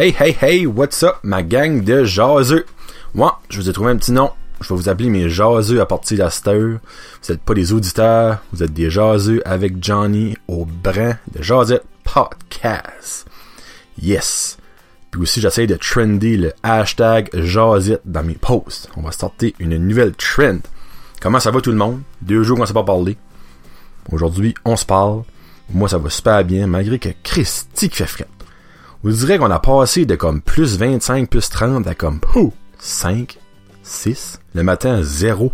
Hey, hey, hey, what's up, ma gang de jaseux? Moi, je vous ai trouvé un petit nom. Je vais vous appeler mes jaseux à partir de cette heure. Vous n'êtes pas des auditeurs, vous êtes des jaseux avec Johnny au brin de Jazette Podcast. Yes. Puis aussi, j'essaie de trender le hashtag Jazette dans mes posts. On va starter une nouvelle trend. Comment ça va tout le monde? Deux jours qu'on s'est pas parlé. Aujourd'hui, on se parle. Moi, ça va super bien, malgré que Christy fait fret. Vous direz qu'on a passé de comme plus 25, plus 30 à comme oh, 5, 6. Le matin, 0.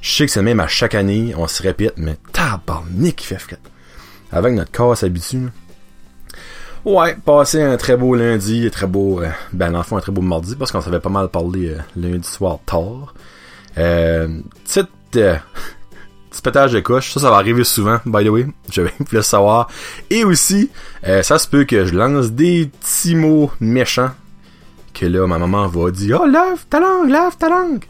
Je sais que c'est même à chaque année, on se répète, mais tabarnak qui fait fret. Avec notre corps s'habitue. Ouais, passer un très beau lundi, un très beau, euh, ben l'enfant un très beau mardi, parce qu'on savait pas mal parler euh, lundi soir tard. Euh, petite, euh, petit pétage de couche, ça, ça va arriver souvent, by the way, je vais plus le savoir. Et aussi, euh, ça se peut que je lance des petits mots méchants, que là, ma maman va dire « Oh, lave ta langue, lave ta langue! »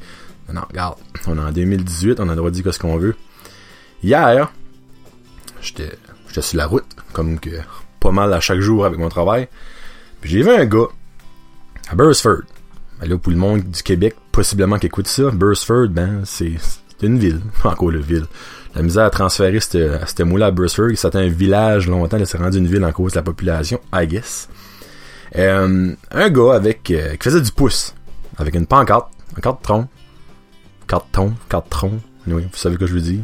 Non, regarde, on est en 2018, on a le droit de dire ce qu'on veut. Hier, j'étais sur la route, comme que pas mal à chaque jour avec mon travail. Puis j'ai vu un gars à Bursford. Ben là, pour le monde du Québec, possiblement qui écoute ça, Bursford, ben, c'est c'est une ville. Encore le ville. La misère à transférer cette, cette mot-là à Bursford, c'était un village longtemps, là, c'est rendu une ville en cause de la population, I guess. Euh, un gars avec euh, qui faisait du pouce, avec une pancarte, un carte tronc, carte ton, carte tronc, oui, vous savez ce que je veux dire.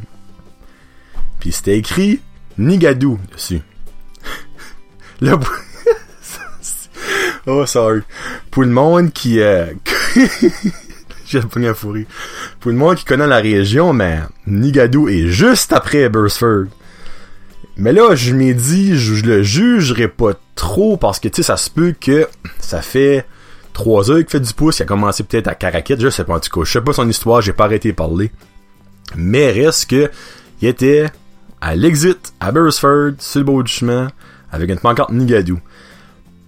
Puis c'était écrit Nigadou dessus. Pour... oh, sorry. Pour le monde qui... Euh... J'ai pogné un fourri. Pour le monde qui connaît la région, mais Nigadou est juste après Bursford. Mais là, je m'ai dit, je, le jugerai pas trop parce que, tu sais, ça se peut que ça fait trois heures qu'il fait du pouce, il a commencé peut-être à Caracat, je sais pas en tout cas, je sais pas son histoire, j'ai pas arrêté de parler. Mais reste que, il était à l'exit, à Bursford, sur le beau du chemin, avec une pancarte Nigadou.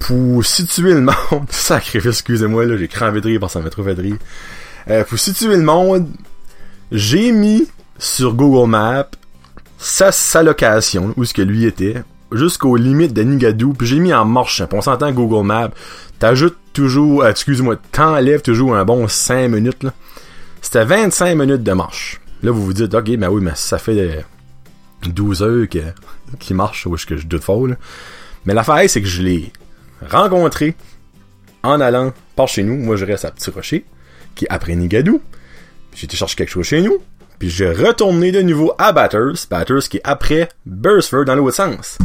Pour situer le monde, sacrifice, excusez-moi, là, j'ai crampé de rire parce que ça m'a trop fait de rire. Euh, pour situer le monde, j'ai mis sur Google Maps sa, location, où ce que lui était, jusqu'aux limites de Nigadou, puis j'ai mis en marche. On s'entend Google Maps, t'ajoutes toujours, euh, excuse-moi, t'enlèves toujours un bon 5 minutes. C'était 25 minutes de marche. Là, vous vous dites, ok, ben oui, mais ça fait euh, 12 heures que, qui marche, ou que je doute fort, là. Mais l'affaire, c'est que je l'ai rencontré en allant par chez nous. Moi, je reste à Petit Rocher, qui après Nigadou. Été chercher quelque chose chez nous. Puis j'ai retourné de nouveau à Batters, Batters qui est après Bursford dans l'autre sens.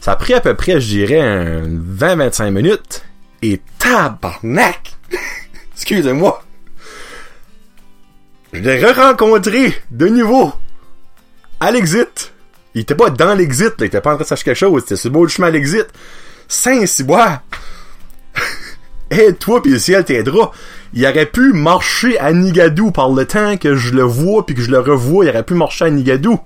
Ça a pris à peu près, je dirais, un 20-25 minutes. Et tabarnak! Excusez-moi. Je l'ai re-rencontré de nouveau à l'exit. Il était pas dans l'exit, il était pas en train de chercher quelque chose, c'était sur le beau chemin à l'exit. Saint-Cyboire! Et toi pis le ciel t'aidera. Il aurait pu marcher à Nigadou par le temps que je le vois puis que je le revois, il aurait pu marcher à Nigadou.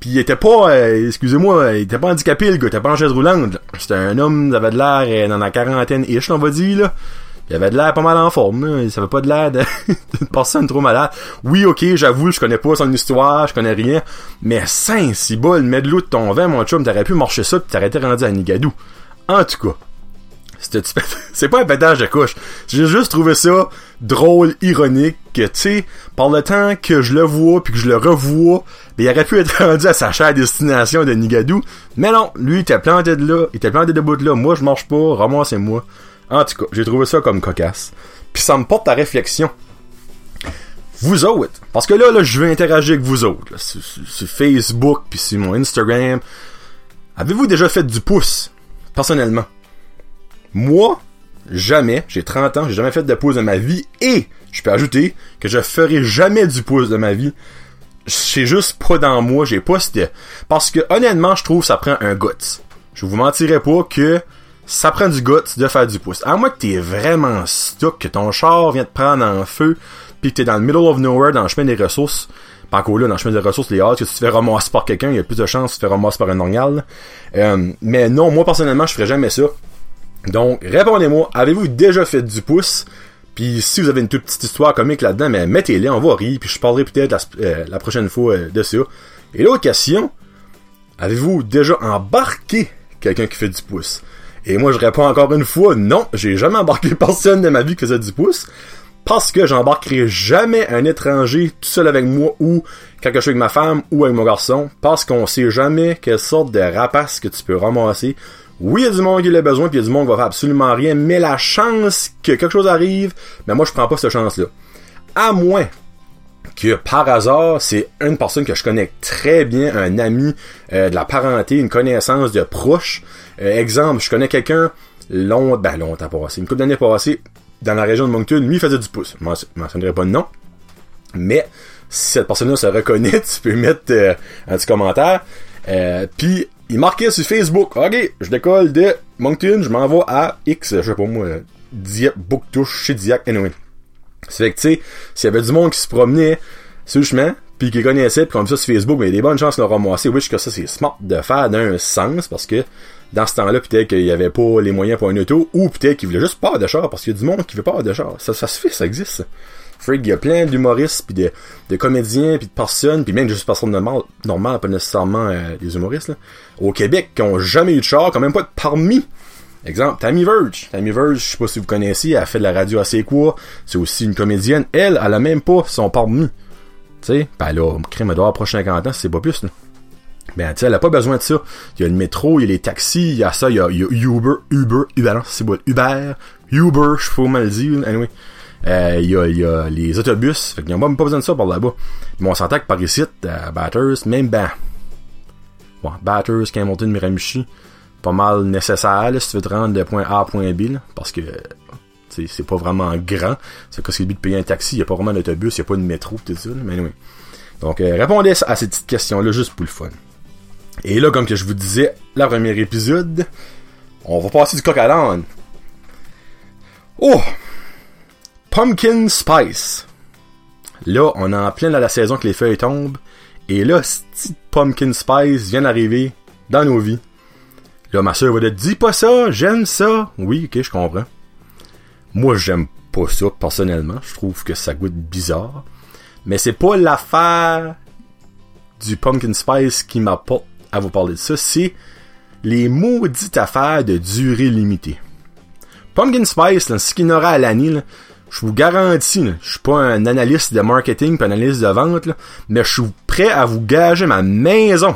Puis il était pas, euh, excusez-moi, il était pas handicapé le gars, il était pas en chaise roulante. C'était un homme, il avait de l'air euh, dans la quarantaine ish, on va dire là. Il avait de l'air pas mal en forme, là. Ça avait pas de l'air de- personne trop malade. Oui, ok, j'avoue, je connais pas son histoire, je connais rien. Mais saint si bol, mets de l'eau de ton vin, mon chum, t'aurais pu marcher ça pis t'aurais été rendu à Nigadou. En tout cas. C'est pas un pétage de couche. J'ai juste trouvé ça drôle, ironique, que, tu sais, par le temps que je le vois puis que je le revois, ben, il aurait pu être rendu à sa chère destination de Nigadou. Mais non, lui, il était planté de là, il était planté de bout de là. Moi, je marche pas, ramassez-moi. En tout cas, j'ai trouvé ça comme cocasse. Puis ça me porte à réflexion. Vous autres, parce que là, là, je veux interagir avec vous autres, sur- sur Facebook puis sur mon Instagram. Avez-vous déjà fait du pouce, personnellement? Moi, jamais, j'ai 30 ans, j'ai jamais fait de pouce de ma vie et je peux ajouter que je ferai jamais du pouce de ma vie. C'est juste pas dans moi, j'ai pas cette... Parce que honnêtement, je trouve que ça prend un guts. Je vous mentirai pas que ça prend du guts de faire du pouce. À moins que t'es vraiment stuck, que ton char vient te prendre en feu, pis que t'es dans le middle of nowhere, dans le chemin des ressources. Pas encore là, dans le chemin des ressources, les hâtes, que tu te fais ramasser par quelqu'un, il y a plus de chances que tu te fais ramasser par un là. Euh, mais non, moi personnellement, je ferais jamais ça. Donc, répondez-moi, avez-vous déjà fait du pouce? Puis si vous avez une toute petite histoire comique là-dedans, mais mettez-les, on va rire, puis je parlerai peut-être la, euh, la prochaine fois euh, de ça. Et l'autre question, avez-vous déjà embarqué quelqu'un qui fait du pouce? Et moi, je réponds encore une fois, non, j'ai jamais embarqué personne de ma vie qui faisait du pouce. Parce que j'embarquerai jamais un étranger tout seul avec moi ou quelque chose avec ma femme ou avec mon garçon. Parce qu'on sait jamais quelle sorte de rapace que tu peux ramasser. Oui, il y a du monde qui a besoin, puis il y a du monde qui va faire absolument rien, mais la chance que quelque chose arrive, mais ben moi je prends pas cette chance-là. À moins que par hasard, c'est une personne que je connais très bien, un ami euh, de la parenté, une connaissance de proche. Euh, exemple, je connais quelqu'un long, ben longtemps passé, une couple d'années passées, dans la région de Moncton, lui il faisait du pouce. Je mentionnerai pas de nom. Mais si cette personne-là se reconnaît, tu peux mettre euh, un petit commentaire. Puis il marquait sur Facebook, ok, je décolle de Moncton, je m'envoie à X, je sais pas moi, Dieppe, Bouctouche, chez Diac, anyway. C'est fait que, tu sais, s'il y avait du monde qui se promenait sur le chemin, puis qui connaissait, puis comme ça sur Facebook, mais il y a des bonnes chances de le ramasser. Oui, que ça, c'est smart de faire d'un sens, parce que dans ce temps-là, peut-être qu'il y avait pas les moyens pour un auto, ou peut-être qu'il voulait juste pas de char, parce qu'il y a du monde qui veut pas de char. Ça, ça se fait, ça existe. Freak, il y a plein d'humoristes, puis de, comédiens, puis de personnes, puis même juste personnes normales, pas nécessairement euh, des humoristes, là, au Québec, qui ont jamais eu de char, quand même pas de parmi. Exemple, Tammy Verge. Tammy Verge, je sais pas si vous connaissez, elle fait de la radio assez quoi. C'est aussi une comédienne. Elle, elle a même pas son permis. Tu sais, ben là, elle doit avoir prochain 50 ans, c'est pas plus, là. Ben, tu sais, elle a pas besoin de ça. Il y a le métro, il y a les taxis, il y a ça, il y a, Uber, Uber, Uber, c'est bon, Uber, Uber, je faut mal dire, anyway. Euh, y, a, a, les autobus, fait qu'ils n'ont même pas besoin de ça par là-bas. Mais on s'entend que par ici, à Batters, même ben, bon, Batters, Hamilton, Miramichi, pas mal nécessaire si tu veux te rendre de point A à point B, parce que c'est pas vraiment grand. C'est que c'est le but de payer un taxi, il n'y a pas vraiment d'autobus, il n'y a pas de métro, tout ça. mais. Donc, euh, répondez à ces petites questions-là juste pour le fun. Et là, comme je vous disais, la première épisode, on va passer du coq à l'âne. Oh! Pumpkin Spice. Là, on est en plein dans la saison que les feuilles tombent. Et là, cette Pumpkin Spice vient d'arriver dans nos vies. Là, ma soeur va dire, dis pas ça, j'aime ça. Oui, ok, je comprends. Moi, j'aime pas ça, personnellement. Je trouve que ça goûte bizarre. Mais c'est pas l'affaire du Pumpkin Spice qui m'apporte à vous parler de ça. C'est les maudites affaires de durée limitée. Pumpkin Spice, ce qu'il aura à l'année, je vous garantis, je suis pas un analyste de marketing, pas un analyste de vente, mais je suis prêt à vous gager ma maison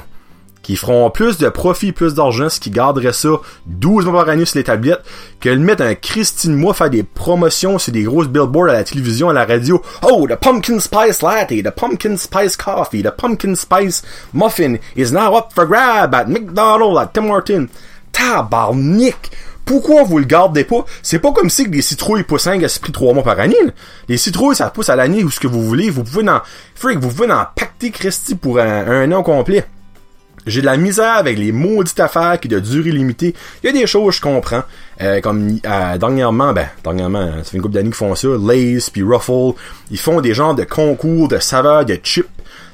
qui feront plus de profit, plus d'argent, ce qui garderait ça 12 mois par année sur les tablettes, que le mettre un Christine moi faire des promotions sur des grosses billboards à la télévision, à la radio. Oh, the pumpkin spice latte, the pumpkin spice coffee, the pumpkin spice muffin is now up for grab at McDonald's, at Tim Hortons. Tabarnak! Pourquoi vous le gardez pas? C'est pas comme si les citrouilles poussent un esprit trois mois par année. Les citrouilles, ça pousse à l'année ou ce que vous voulez. Vous pouvez en, freak, vous pouvez en pacter Christy pour un, an complet. J'ai de la misère avec les maudites affaires qui de durée limitée. Il y a des choses je comprends. Euh, comme euh, dernièrement, ben, dernièrement, ça fait une couple d'années qu'ils font ça. Lays puis Ruffle. Ils font des genres de concours de saveurs, de chips.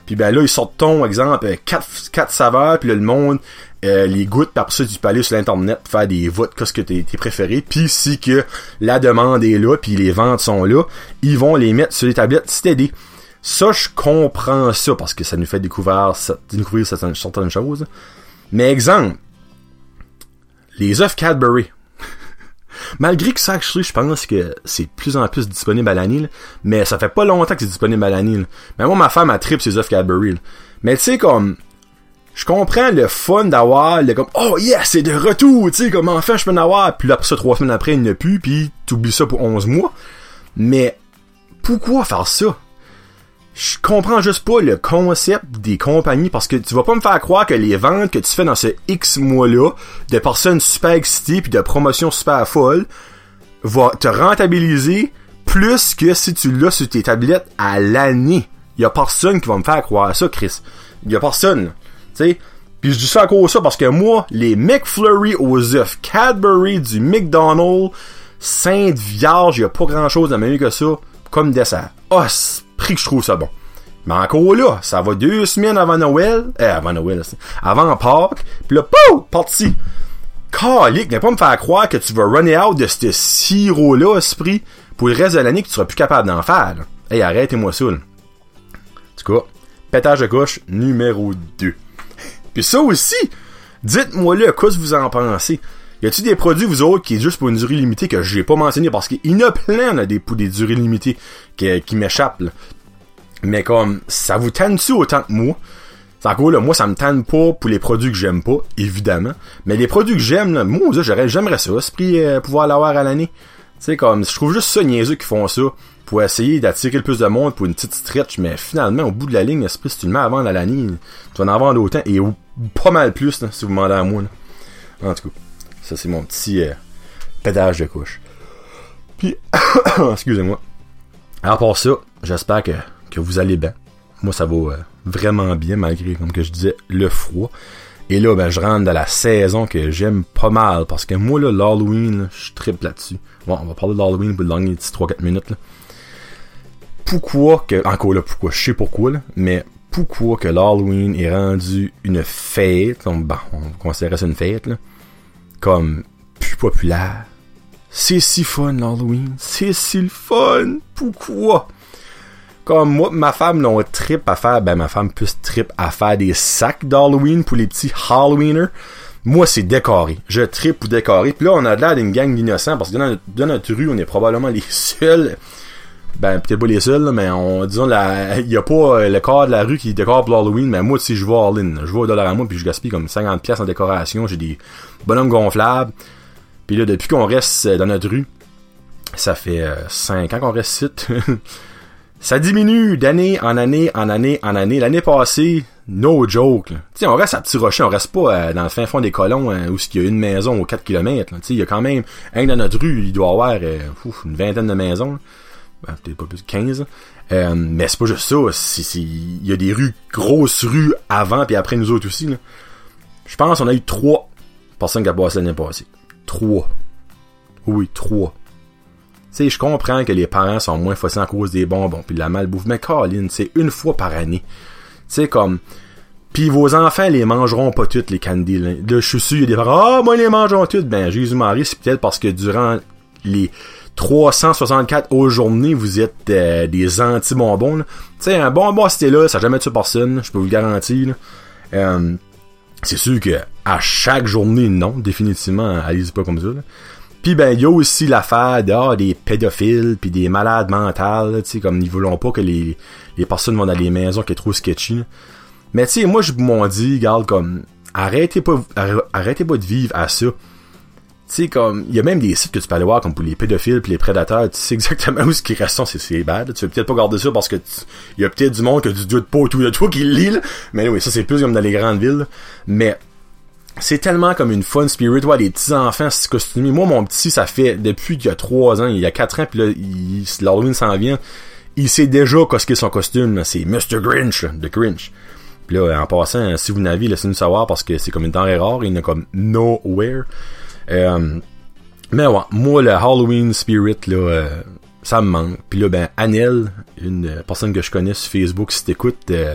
Puis ben là, ils sortent ton, exemple, euh, quatre, quatre saveurs, puis là, le monde euh, les goûte, puis après ça, tu peux aller sur l'internet faire des votes, qu'est-ce que t'es, t'es préféré. Puis si que la demande est là, puis les ventes sont là, ils vont les mettre sur les tablettes steady. Ça, je comprends ça parce que ça nous fait découvrir, découvrir certaines, certaines choses. Mais exemple, les œufs Cadbury. Malgré que ça, je pense que c'est de plus en plus disponible à l'année, mais ça fait pas longtemps que c'est disponible à l'année. Mais moi, ma femme a trip ses œufs Cadbury. Mais tu sais, comme, je comprends le fun d'avoir le comme, oh yes, c'est de retour, tu sais, comme enfin je peux en avoir, puis après ça, trois semaines après, il n'y a plus, puis t'oublies ça pour 11 mois. Mais, pourquoi faire ça? Je comprends juste pas le concept des compagnies parce que tu vas pas me faire croire que les ventes que tu fais dans ce X mois-là de personnes super excitées puis de promotions super folles va te rentabiliser plus que si tu l'as sur tes tablettes à l'année. Y a personne qui va me faire croire ça, Chris. Y a personne, tu sais? Puis je dis ça encore ça parce que moi, les McFlurry aux œufs Cadbury du McDonald's, Sainte Vierge, y a pas grand chose de mieux que ça comme dessert. Oh, prix que je trouve ça bon. Mais encore là, ça va deux semaines avant Noël, eh, avant Noël, avant Pâques, pis là, pouf, parti. Calique, n'est pas me faire croire que tu vas runner out de ce sirop-là, esprit, pour le reste de l'année que tu seras plus capable d'en faire, là. Hey, arrêtez-moi ça, là. En tout cas, pétage de gauche numéro 2. Puis ça aussi, dites-moi là, qu'est-ce que vous en pensez? Y a-tu des produits, vous autres, qui est juste pour une durée limitée que j'ai pas mentionné? Parce qu'il y en a plein, là, des, pour des durées limitées qui, m'échappent, là. Mais comme, ça vous tanne-tu autant que moi? C'est encore là, moi ça me tanne pas pour les produits que j'aime pas, évidemment. Mais les produits que j'aime, là, moi, j'aimerais ça, ce prix, euh, pouvoir l'avoir à l'année. Tu sais, comme, je trouve juste ça niaiseux qui font ça pour essayer d'attirer le plus de monde pour une petite stretch, mais finalement, au bout de la ligne, si tu le mets avant vendre à l'année, tu vas en vendre autant, et pas mal plus, là, si vous demandez à moi. Là. En tout cas, ça c'est mon petit euh, pédage de couche. Puis, excusez-moi. Alors pour ça, j'espère que, que vous allez bien. Moi, ça va euh, vraiment bien, malgré, comme que je disais, le froid. Et là, ben, je rentre dans la saison que j'aime pas mal, parce que moi, là, l'Halloween, je triple là-dessus. Bon, on va parler de l'Halloween pour le dernier petit 3-4 minutes. Pourquoi que, encore là, pourquoi, je sais pourquoi, là, mais pourquoi que l'Halloween est rendu une fête, bon, on considérait ça une fête, là, comme plus populaire. C'est si fun, l'Halloween. C'est si le fun. Pourquoi? Comme moi, ma femme, l'on trip à faire, ben ma femme plus trip à faire des sacs d'Halloween pour les petits Halloweeners. Moi, c'est décoré. Je trip pour décorer. Puis là, on a l'air d'une gang d'innocents parce que dans dans notre, rue, on est probablement les seuls. Ben, peut-être pas les seuls, mais on, disons, il y a pas euh, le corps de la rue qui décore pour l'Halloween, mais moi, si je vais all-in, je vais au dollar à moi, puis je gaspille comme 50 pièces en décoration, j'ai des bonhommes gonflables. Puis là, depuis qu'on reste dans notre rue, ça fait 5 euh, ans qu'on reste ici. ça diminue d'année en année en année en année. L'année passée, no joke. Tu on reste à Petit Rocher, on reste pas euh, dans le fin fond des colons où il y a une maison aux 4 km. Tu il y a quand même, un dans notre rue, il doit y avoir euh, une vingtaine de maisons. Ben, peut-être pas plus de 15. Euh, mais c'est pas juste ça. Il y a des rues, grosses rues avant puis après nous autres aussi. Je pense qu'on a eu trois personnes qui ont passé l'année passée. Trois. Oui, trois sais, je comprends que les parents sont moins faussés à cause des bonbons puis de la malbouffe, mais Colin, c'est une fois par année. Tu sais, comme... Puis vos enfants les mangeront pas toutes, les candies. Là, je suis il y a des parents, ah, moi, ils les mangeront toutes. Ben, Jésus-Marie, c'est peut-être parce que durant les 364 autres journées, vous êtes euh, des anti-bonbons. Tu un bonbon, c'était là, ça jamais tué personne, je peux vous le garantir. Euh, c'est sûr que à chaque journée, non, définitivement, allez-y pas comme ça. Puis ben il y a aussi l'affaire de, des pédophiles puis des malades mentales, tu comme ils voulont pas que les, personnes vont dans les maisons qui est trop sketchy. Mais moi je m'en dit, regarde comme arrêtez pas arrêtez pas de vivre à ça. Tu sais comme il y a même des sites que tu peux aller voir comme pour les pédophiles puis les prédateurs, tu sais exactement où ce qui reste c'est c'est bad. Tu veux peut-être pas garder ça parce que il y a peut-être du monde que tu doutes pas tout de toi qui le lit. Mais oui, ça c'est plus comme dans les grandes villes. Mais c'est tellement comme une fun spirit, ouais, les petits enfants se costumés. Moi, mon petit, ça fait depuis qu'il y a trois ans, il y a quatre ans, puis là, l'Halloween s'en vient. Il sait déjà qu'est-ce son costume, c'est Mr. Grinch, de Grinch. Puis là, en passant, si vous n'avez, laissez-nous savoir parce que c'est comme une denrée rare, il n'y a comme nowhere. Euh, mais ouais, moi, le Halloween spirit, là, euh, ça me manque. Puis là, ben, Annelle, une personne que je connais sur Facebook, si t'écoutes, euh,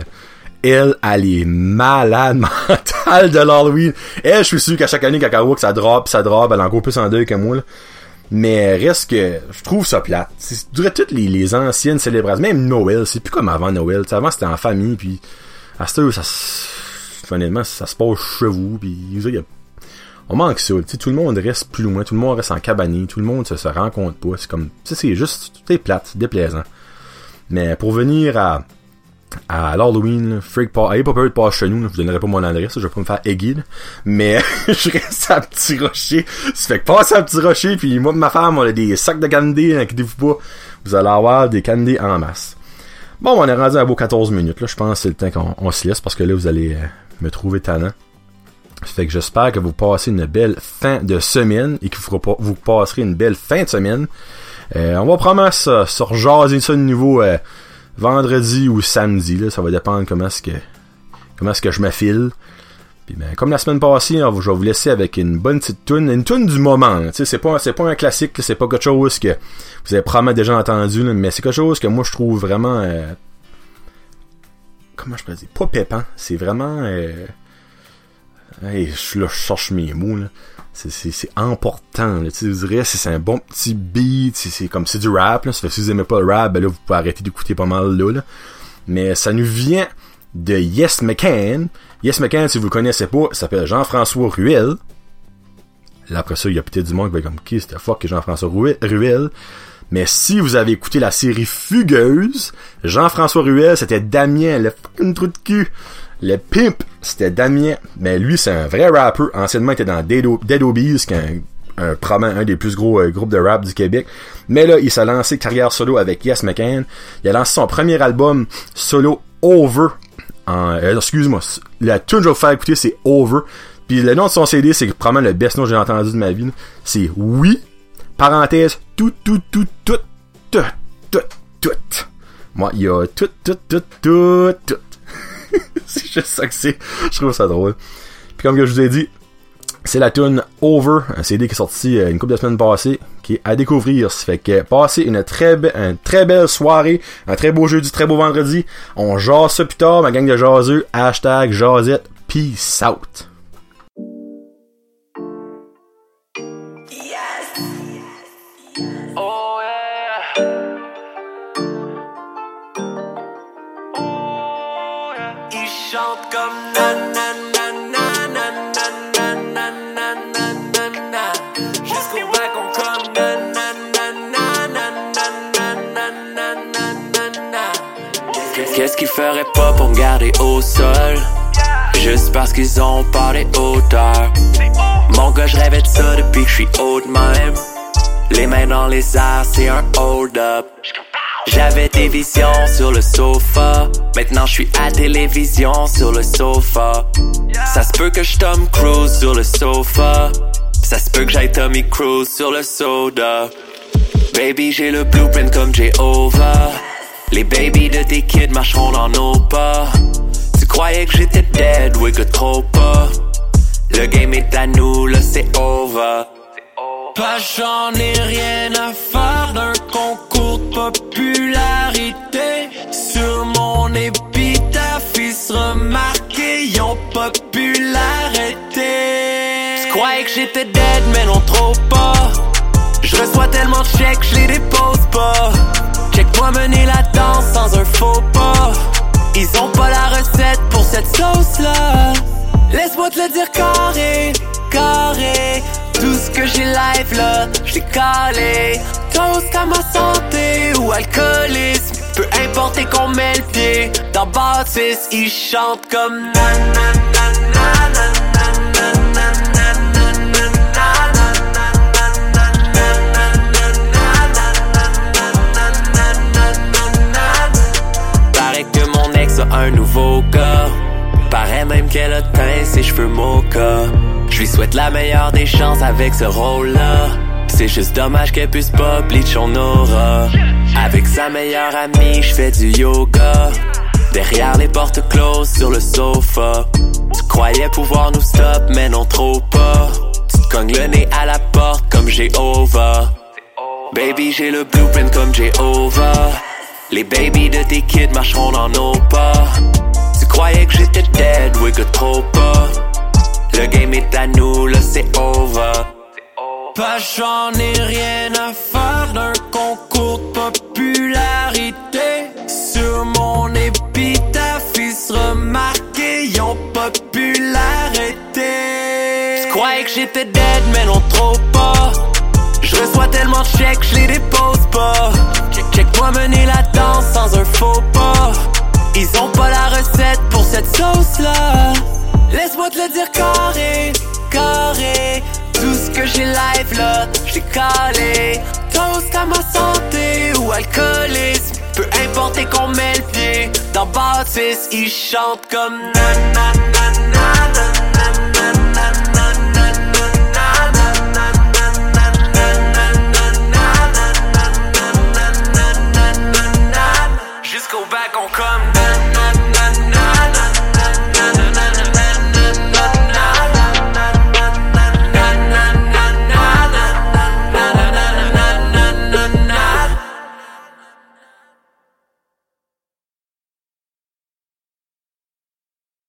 elle, elle est malade mentale de l'Halloween. Elle, je suis sûr qu'à chaque année, que ça drop, ça drop, elle est encore plus en deuil que moi. Mais reste que, je trouve ça plate. C'est toutes les, les, anciennes célébrations, même Noël, c'est plus comme avant Noël. avant, c'était en famille, puis à ce ça honnêtement, ça se passe chez vous, puis on manque ça. tout le monde reste plus loin, tout le monde reste en cabane, tout le monde se, se rencontre pas. C'est comme, c'est juste, c'est plate, c'est déplaisant. Mais pour venir à à l'Halloween, freak pas, ayez pas peur de passer chez nous, je vous donnerai pas mon adresse, je vais pas me faire aiguiller, mais je reste à Petit Rocher, ça fait que passe à Petit Rocher, puis moi et ma femme, on a des sacs de candy, inquiétez-vous pas, vous allez avoir des candy en masse. Bon, on est rendu à beau 14 minutes, là, je pense que c'est le temps qu'on se laisse, parce que là, vous allez euh, me trouver talent. Fait que j'espère que vous passez une belle fin de semaine, et que vous, vous passerez une belle fin de semaine. Euh, on va probablement se, se rejaser ça de nouveau... Euh, vendredi ou samedi, là, ça va dépendre comment est-ce que comment est-ce que je m'affile. Puis ben, comme la semaine passée, je vais vous laisser avec une bonne petite tune, une tune du moment. C'est pas c'est pas un classique, c'est pas quelque chose que vous avez probablement déjà entendu, mais c'est quelque chose que moi je trouve vraiment euh, comment je peux dire, pas pépant, c'est vraiment euh, je, là, je cherche mes mots là. C'est important là, tu dirais c'est un bon petit beat c'est comme c'est du rap là. Ça fait si vous aimez pas le rap ben là vous pouvez arrêter d'écouter pas mal là, mais ça nous vient de Yes McCann. Yes McCann si vous le connaissez pas s'appelle Jean-François Ruel. Là, après ça, il y a peut-être du monde qui va comme, qui c'était fuck Jean-François Ruel. Mais si vous avez écouté la série Fugueuse, Jean-Françoa Ruel, c'était Damien, le fucking trou de cul. Le pimp, c'était Damien. Mais lui, c'est un vrai rapper. Anciennement, il était dans Dead, Dead Obies, qui est un, un, probablement un des plus gros euh, groupes de rap du Québec. Mais là, il s'est lancé carrière solo avec Yes McCann. Il a lancé son premier album solo Over. Euh, excuse-moi, la tune que je vais faire écouter, c'est Over. Puis le nom de son CD, c'est probablement le best nom que j'ai entendu de ma vie. C'est Oui, parenthèse, tout, tout, tout, tout, tout, tout, tout. Moi, il y a tout, tout, tout, tout, tout. c'est juste ça que c'est. Je trouve ça drôle. Puis comme je vous ai dit, c'est la tune Over, un CD qui est sorti euh, une couple de semaines passées, qui est à découvrir. Ça fait que passez une très, une très belle soirée, un très beau jeudi, très beau vendredi. On jase ça plus tard, ma gang de jaseux. Hashtag jasette. Peace out. Qu'ils feraient pas pour me garder au sol? Juste parce qu'ils ont pas les hauteurs. Mon gars, je rêvais de ça depuis que je suis haut de même. Les mains dans les airs, c'est un hold-up. J'avais des visions sur le sofa. Maintenant, je suis à télévision sur le sofa. Ça se peut que je Tom Cruise sur le sofa. Ça se peut que j'aille Tommy Cruise sur le soda. Baby, j'ai le blueprint comme Jehovah. Les babies de tes kids marcheront dans nos pas. Tu croyais que j'étais dead, oui que trop pas. Le game est à nous, là c'est over. Pas j'en ai rien à faire d'un concours de popularité. Sur mon épitaphe, ils se remarqués, ils ont pas. Tu croyais que j'étais dead, mais non trop pas. Je reçois tellement de chèques, je les dépose pas. Check-moi mener la danse sans un faux pas. Ils ont pas la recette pour cette sauce-là. Laisse-moi te le dire carré, carré. Tout ce que j'ai live là, j'l'ai calé. Toast à ma santé ou alcoolisme. Peu importe qu'on met le pied dans Baptiste, ils chantent comme na qu'elle a teint ses cheveux mocha. Je lui souhaite la meilleure des chances avec ce rôle-là. C'est juste dommage qu'elle puisse pas bleach son aura. Avec sa meilleure amie, je fais du yoga. Derrière les portes closes sur le sofa. Tu croyais pouvoir nous stop, mais non trop pas. Tu te cognes le nez à la porte comme Jéhovah. Baby, j'ai le blueprint comme Jéhovah. Les babies de tes kids marcheront dans nos pas. Croyais que j'étais dead, oui que trop pas. Le game est à nous, là c'est over. Pas j'en ai rien à faire d'un concours de popularité. Sur mon épitaphe, ils se remarqués, ils ont pas pu l'arrêter. Tu croyais que j'étais dead, mais non trop pas. Je reçois tellement de chèques, je les dépose pas. Check-moi mener la danse sans un faux pas. Ils ont pas la recette pour cette sauce-là. Laisse-moi te le dire carré, carré. Tout ce que j'ai live là, j'l'ai calé. Toast à ma santé ou alcoolisme. Peu importe qu'on met le pied. Dans Baptiste, ils chantent comme na na na.